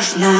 можно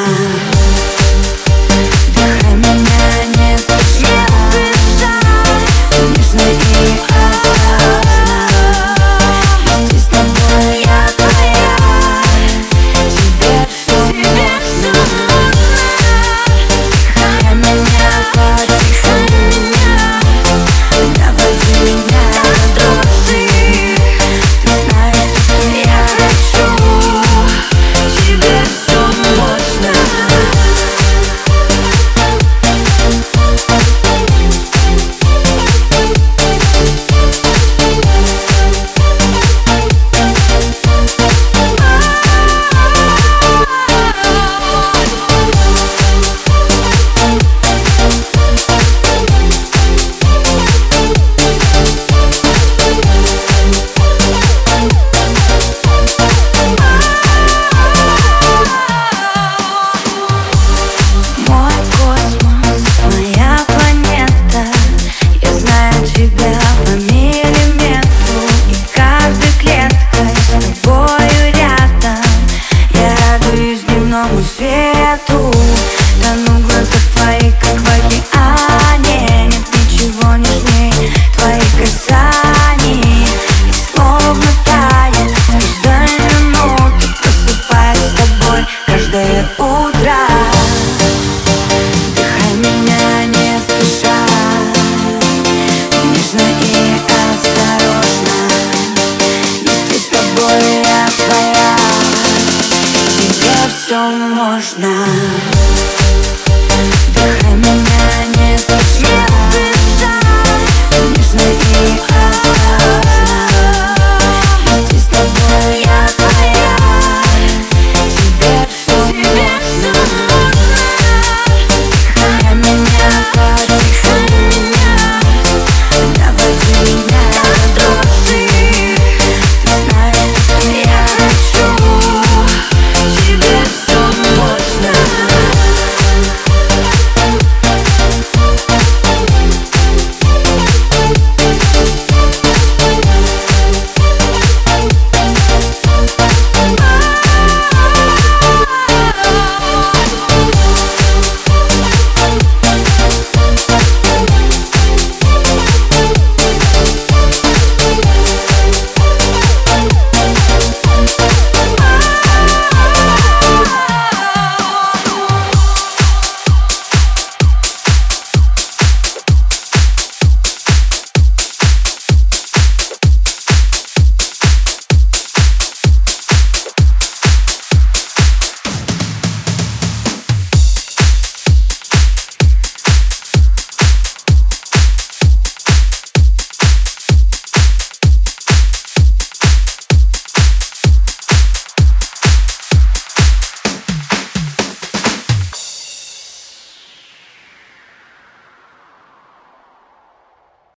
Amo o vento. Все можно